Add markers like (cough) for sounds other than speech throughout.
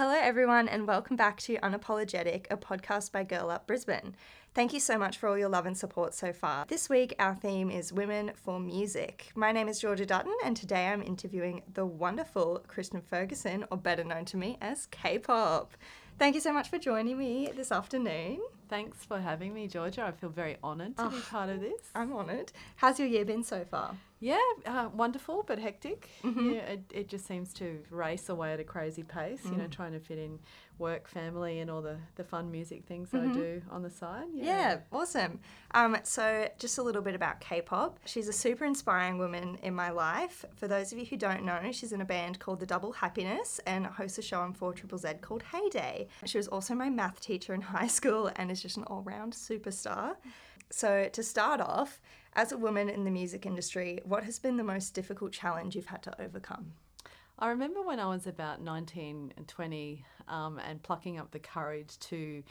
Hello, everyone, and welcome back to Unapologetic, a podcast by Girl Up Brisbane. Thank you so much for all your love and support so far. This week, our theme is Women for Music. My name is Georgia Dutton, and today I'm interviewing the wonderful Kristen Ferguson, or better known to me as K pop. Thank you so much for joining me this afternoon. Thanks for having me, Georgia. I feel very honoured to be part of this. I'm honoured. How's your year been so far? Yeah, uh, wonderful but hectic. Yeah, it, it just seems to race away at a crazy pace, you know, trying to fit in work, family, and all the, the fun music things that I do on the side. Yeah, awesome. Um, so, just a little bit about K pop. She's a super inspiring woman in my life. For those of you who don't know, she's in a band called The Double Happiness and hosts a show on 4 Triple Z called Heyday. She was also my math teacher in (laughs) high school and is just an all round superstar. So, to start off, as a woman in the music industry, what has been the most difficult challenge you've had to overcome? I remember when I was about 19 and 20 um, and plucking up the courage to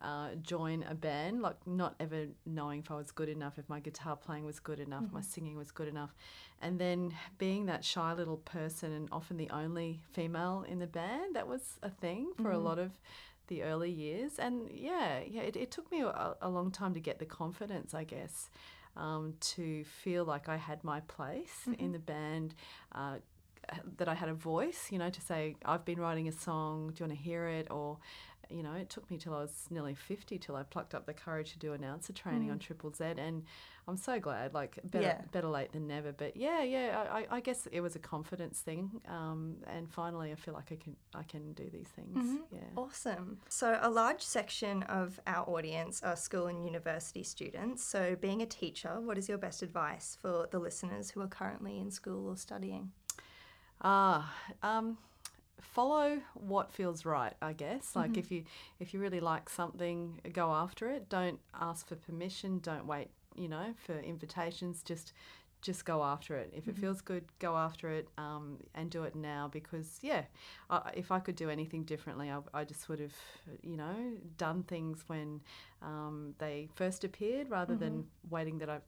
uh, join a band, like not ever knowing if I was good enough, if my guitar playing was good enough, my singing was good enough. And then being that shy little person and often the only female in the band, that was a thing for a lot of the early years. And yeah, yeah, it, it took me a, a long time to get the confidence, I guess. Um, to feel like I had my place in the band, uh, that I had a voice, you know, to say, I've been writing a song, do you want to hear it? Or, you know, it took me till I was nearly 50 till I plucked up the courage to do announcer training on Triple Z. And I'm so glad, like, better, Yeah. better late than never. But yeah, yeah, I, I- I guess it was a confidence thing. Um, and finally, I feel like I can, I can do these things. Yeah. Awesome. So, a large section of our audience are school and university students. So, being a teacher, what is your best advice for the listeners who are currently in school or studying? Ah, um, follow what feels right. I guess. Like if you if you really like something, go after it. Don't ask for permission. Don't wait. You know, for invitations. Just just go after it. If it feels good, go after it um, and do it now. Because yeah, I, if I could do anything differently, I, I just would have you know done things when um, they first appeared, rather than waiting that I.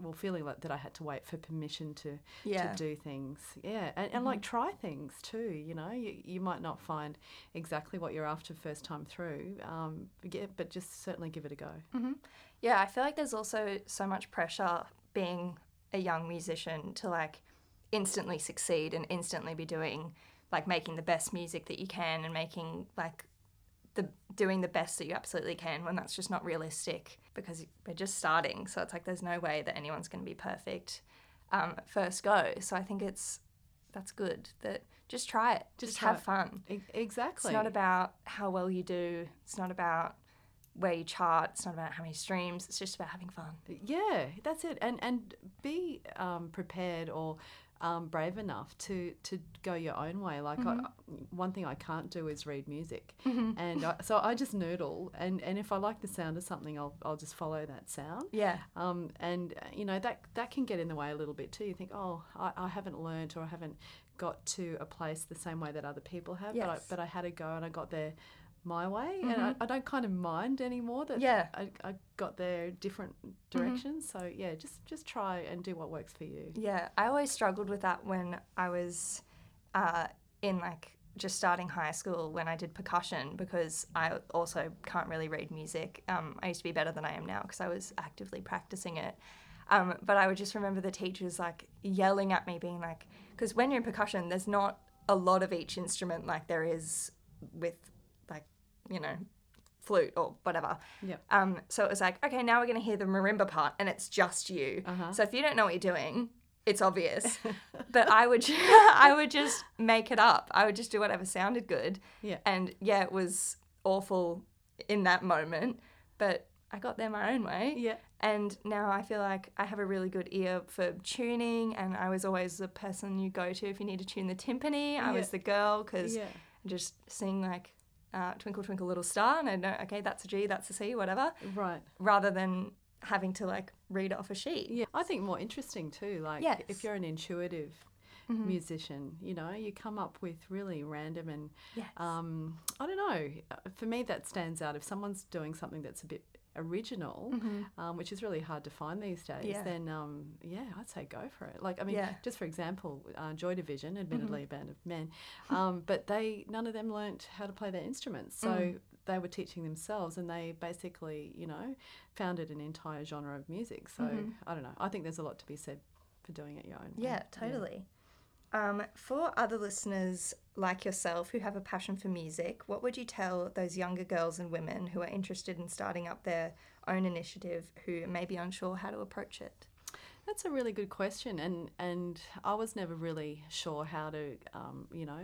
Well, feeling like that I had to wait for permission to Yeah. to do things. Yeah, and, and like try things too. You know, you, you might not find exactly what you're after first time through, um, but, yeah, but just certainly give it a go. Yeah, I feel like there's also so much pressure being a young musician to like instantly succeed and instantly be doing like making the best music that you can and making like the doing the best that you absolutely can when that's just not realistic because we're just starting. So it's like there's no way that anyone's going to be perfect um, first go. So I think it's that's good that just try it, just, try have fun. E- exactly. It's not about how well you do. It's not about where you chart. It's not about how many streams. It's just about having fun. Yeah, that's it. And and be um, prepared or um, brave enough to to go your own way. Like I, one thing I can't do is read music, and I, so I just noodle. And, and if I like the sound of something, I'll I'll just follow that sound. Yeah. Um, and you know that that can get in the way a little bit too. You think, oh, I, I haven't learnt or I haven't got to a place the same way that other people have. Yes. But I, but I had to go and I got there my way, and I, I don't kind of mind anymore that Yeah. I, I got there different directions. So yeah, just just try and do what works for you. Yeah. I always struggled with that when I was uh, in like just starting high school when I did percussion because I also can't really read music. Um, I used to be better than I am now because I was actively practicing it. Um, but I would just remember the teachers like yelling at me, being like, because when you're in percussion, there's not a lot of each instrument like there is with like, you know, flute or whatever. Yep. Um, so it was like, okay, now we're going to hear the marimba part, and it's just you. Uh-huh. So if you don't know what you're doing, it's obvious. (laughs) but I would, (laughs) I would just make it up. I would just do whatever sounded good. Yeah. And yeah, it was awful in that moment, but I got there my own way. Yeah. And now I feel like I have a really good ear for tuning, and I was always the person you go to if you need to tune the timpani. I Yeah. was the girl because Yeah. Just sing like uh, Twinkle Twinkle Little Star, and I know, okay, that's a G, that's a C, whatever, Right. rather than having to like read off a sheet. Yeah. I think more interesting too. Like Yes. if you're an intuitive musician, you know, you come up with really random and Yes. um, I don't know. For me, that stands out. If someone's doing something that's a bit original, um, which is really hard to find these days, Yeah. then um, yeah, I'd say go for it. Like I mean, Yeah. just for example, uh, Joy Division, admittedly a band of men, um, but they none of them learnt how to play their instruments, so. They were teaching themselves, and they basically, you know, founded an entire genre of music. So I don't know. I think there's a lot to be said for doing it your own. way. Yeah, totally. Um, for other listeners like yourself who have a passion for music, what would you tell those younger girls and women who are interested in starting up their own initiative who may be unsure how to approach it? That's a really good question, and and I was never really sure how to, um, you know,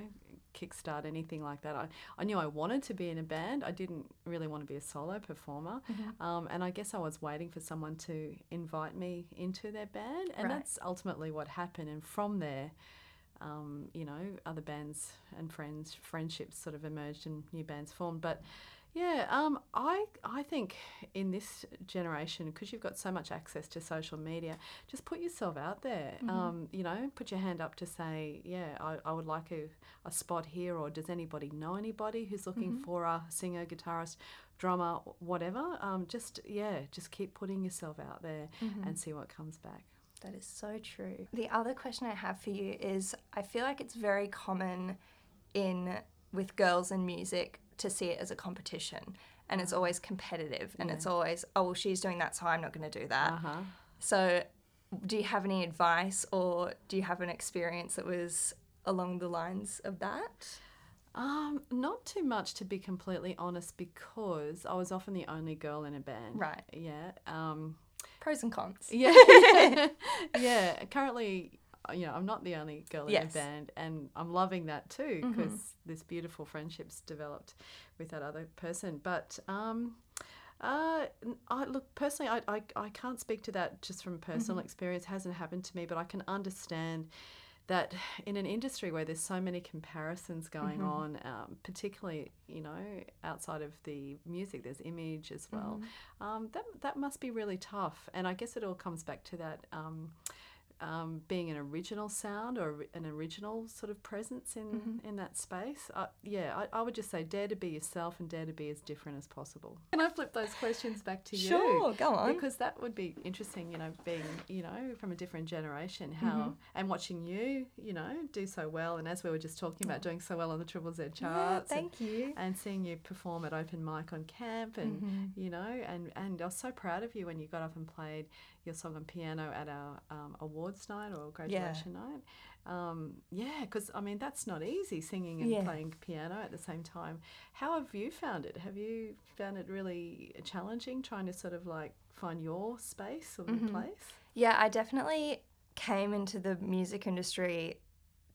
kickstart anything like that. I, I knew I wanted to be in a band. I didn't really want to be a solo performer, um, and I guess I was waiting for someone to invite me into their band, and Right. that's ultimately what happened. And from there. Um, you know, other bands and friends, friendships sort of emerged and new bands formed. But yeah, um, I I think in this generation, because you've got so much access to social media, just put yourself out there. Um, you know, put your hand up to say, yeah, I, I would like a, a spot here, or does anybody know anybody who's looking for a singer, guitarist, drummer, whatever? Um, just yeah, just keep putting yourself out there and see what comes back. That is so true. The other question I have for you is I feel like it's very common in with girls in music to see it as a competition and it's always competitive and it's always oh well she's doing that so I'm not going to do that. Uh huh. So do you have any advice or do you have an experience that was along the lines of that? Um, not too much to be completely honest, because I was often the only girl in a band. Right. Yeah. Um, Pros and cons. Yeah. (laughs) yeah. Currently, you know, I'm not the only girl in Yes. a band, and I'm loving that too because this beautiful friendship's developed with that other person. But um, uh, I look personally, I, I, I can't speak to that just from personal experience. It hasn't happened to me, but I can understand that in an industry where there's so many comparisons going on, um, particularly you know outside of the music, there's image as well. Um, that that must be really tough, and I guess it all comes back to that. Um, um, being an original sound or an original sort of presence in, in that space. Uh, yeah, I, I would just say dare to be yourself and dare to be as different as possible. Can I flip those questions back to you? Sure, go on. Because that would be interesting, you know, being, you know, from a different generation, how, and watching you, you know, do so well. And as we were just talking about, doing so well on the Triple Z charts. and- thank you. and seeing you perform at open mic on camp and you know and and I was so proud of you when you got up and played your song and piano at our um, awards night or graduation night. Um, yeah because I mean that's not easy singing and Yeah. playing piano at the same time. How have you found it? Have you found it really challenging trying to sort of like find your space or place? Yeah, I definitely came into the music industry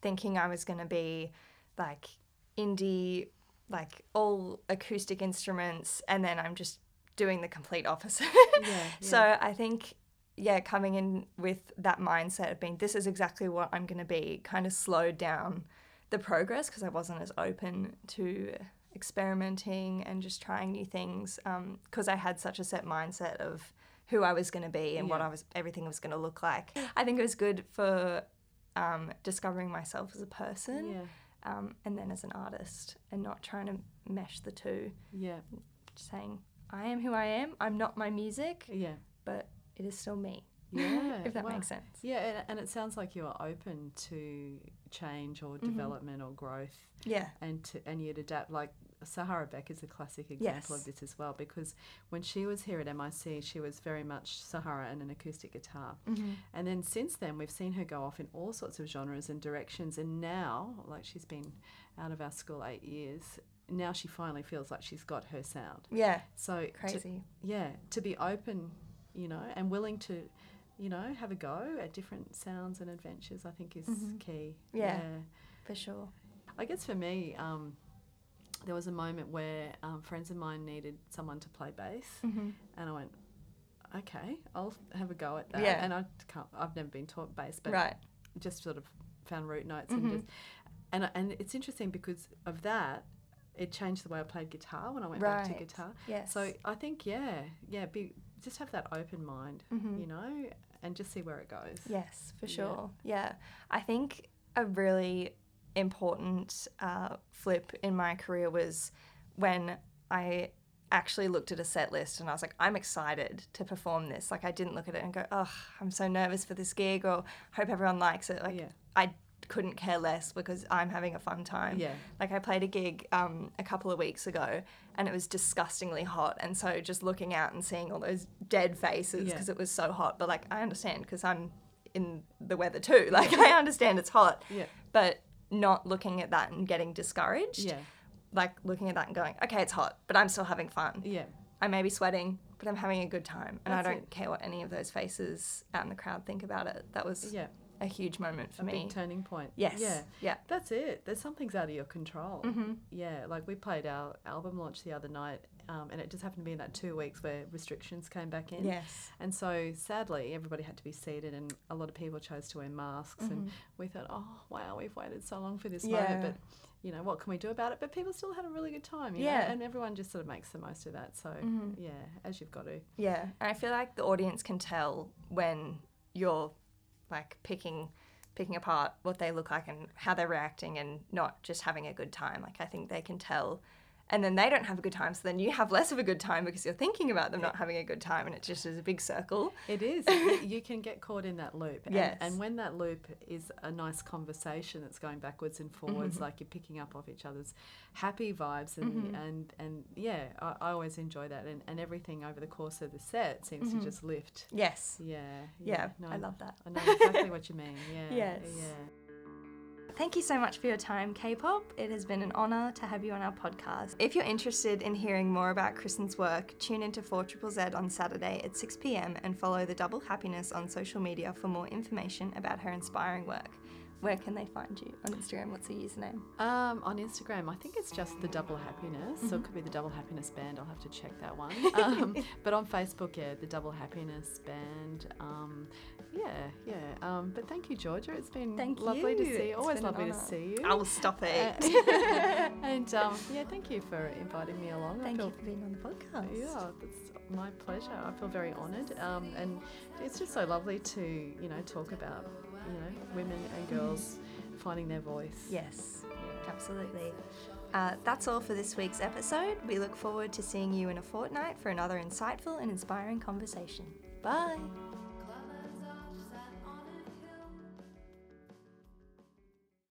thinking I was going to be like indie, like all acoustic instruments, and then I'm just doing the complete opposite. yeah, (laughs) So I think, yeah, coming in with that mindset of being this is exactly what I'm going to be kind of slowed down the progress because I wasn't as open to experimenting and just trying new things because I had such a set mindset of who I was going to be and what I was everything was going to look like. I think it was good for um, discovering myself as a person yeah um, and then as an artist and not trying to mesh the two. yeah Just saying I am who I am. I'm not my music, yeah but it is still me. yeah if that wow. makes sense. Yeah, and, and it sounds like you're open to change or mm-hmm. development or growth, Yeah. and to, and you'd adapt. Like Sahara Beck is a classic example Yes. of this as well, because when she was here at MIC, she was very much Sahara and an acoustic guitar, mm-hmm. and then since then we've seen her go off in all sorts of genres and directions, and now like she's been out of our school eight years. Now she finally feels like she's got her sound. Yeah. So to- Crazy. yeah, to be open, you know, and willing to, you know, have a go at different sounds and adventures, I think is key. Yeah. For sure. I guess for me, um, there was a moment where um, friends of mine needed someone to play bass, Mm-hmm. and I went, okay, I'll have a go at that. Yeah. And I can't, I've never been taught bass, but Right. just sort of found root notes Mhm. and just, and and it's interesting because of that. It changed the way I played guitar when I went back to guitar. Yes. So I think yeah, yeah, be just have that open mind, Mhm. you know, and just see where it goes. Yes, for Yeah. sure. Yeah. I think a really important uh, flip in my career was when I actually looked at a set list and I was like, I'm excited to perform this. Like I didn't look at it and go, oh, I'm so nervous for this gig or hope everyone likes it. Like Yeah. I couldn't care less because I'm having a fun time. Yeah. Like I played a gig um, a couple of weeks ago and it was disgustingly hot. And so just looking out and seeing all those dead faces Yeah. because it was so hot. But like I understand because I'm in the weather too. (laughs) Like I understand it's hot. Yeah. But not looking at that and getting discouraged. Yeah. Like looking at that and going, okay, it's hot, but I'm still having fun. Yeah. I may be sweating, but I'm having a good time. And That's I don't it. care what any of those faces out in the crowd think about it. That was Yeah. A huge moment for A me. big turning point. yes. Yeah. Yeah. That's it. There's some things out of your control. Mhm. Yeah, like we played our album launch the other night, um, and it just happened to be in that two weeks where restrictions came back in. Yes. And so sadly, everybody had to be seated, and a lot of people chose to wear masks. And we thought, oh wow, we've waited so long for this Mm-hmm. Yeah. moment, but you know what can we do about it? But people still had a really good time. You Yeah. know? and everyone just sort of makes the most of that. So Mhm. yeah, as you've got to. Yeah. And I feel like the audience can tell when you're like picking picking apart what they look like and how they're reacting and not just having a good time. Like I think they can tell and then they don't have a good time, so then you have less of a good time because you're thinking about them not having a good time and it just is a big circle. It is. (laughs) you, can get caught in that loop. And, Yes. and when that loop is a nice conversation that's going backwards and forwards, Mm-hmm. like you're picking up off each other's happy vibes, and Mm-hmm. and, and yeah, I, I always enjoy that. And, and everything over the course of the set seems to just lift. Yes. Yeah. Mm-hmm. Yeah. no, I love that. I know exactly what you mean. (laughs) Yeah. Yes. Yeah. Thank you so much for your time, K-pop. It has been an honor to have you on our podcast. If you're interested in hearing more about Kristen's work, tune into 4 Z on Saturday at 6 p.m. and follow the Double Happiness on social media for more information about her inspiring work. Where can they find you on Instagram? What's your username? Um, on Instagram, I think it's just the Double Happiness, Mm-hmm. so it could be the Double Happiness Band. I'll have to check that one. (laughs) Um, but on Facebook, yeah, the Double Happiness Band. Um, yeah, yeah. Um, but thank you, Georgia. It's been Thank lovely to see you. It's Always lovely to see you. I'll stop it. Uh, (laughs) and um, yeah, thank you for inviting me along. Thank feel you for being on the podcast. yeah, that's my pleasure. I feel very honoured, um, and it's just so lovely to you know talk about you know women and girls finding their voice. Yes, absolutely. Uh, that's all for this week's episode. We look forward to seeing you in a fortnight for another insightful and inspiring conversation. Bye.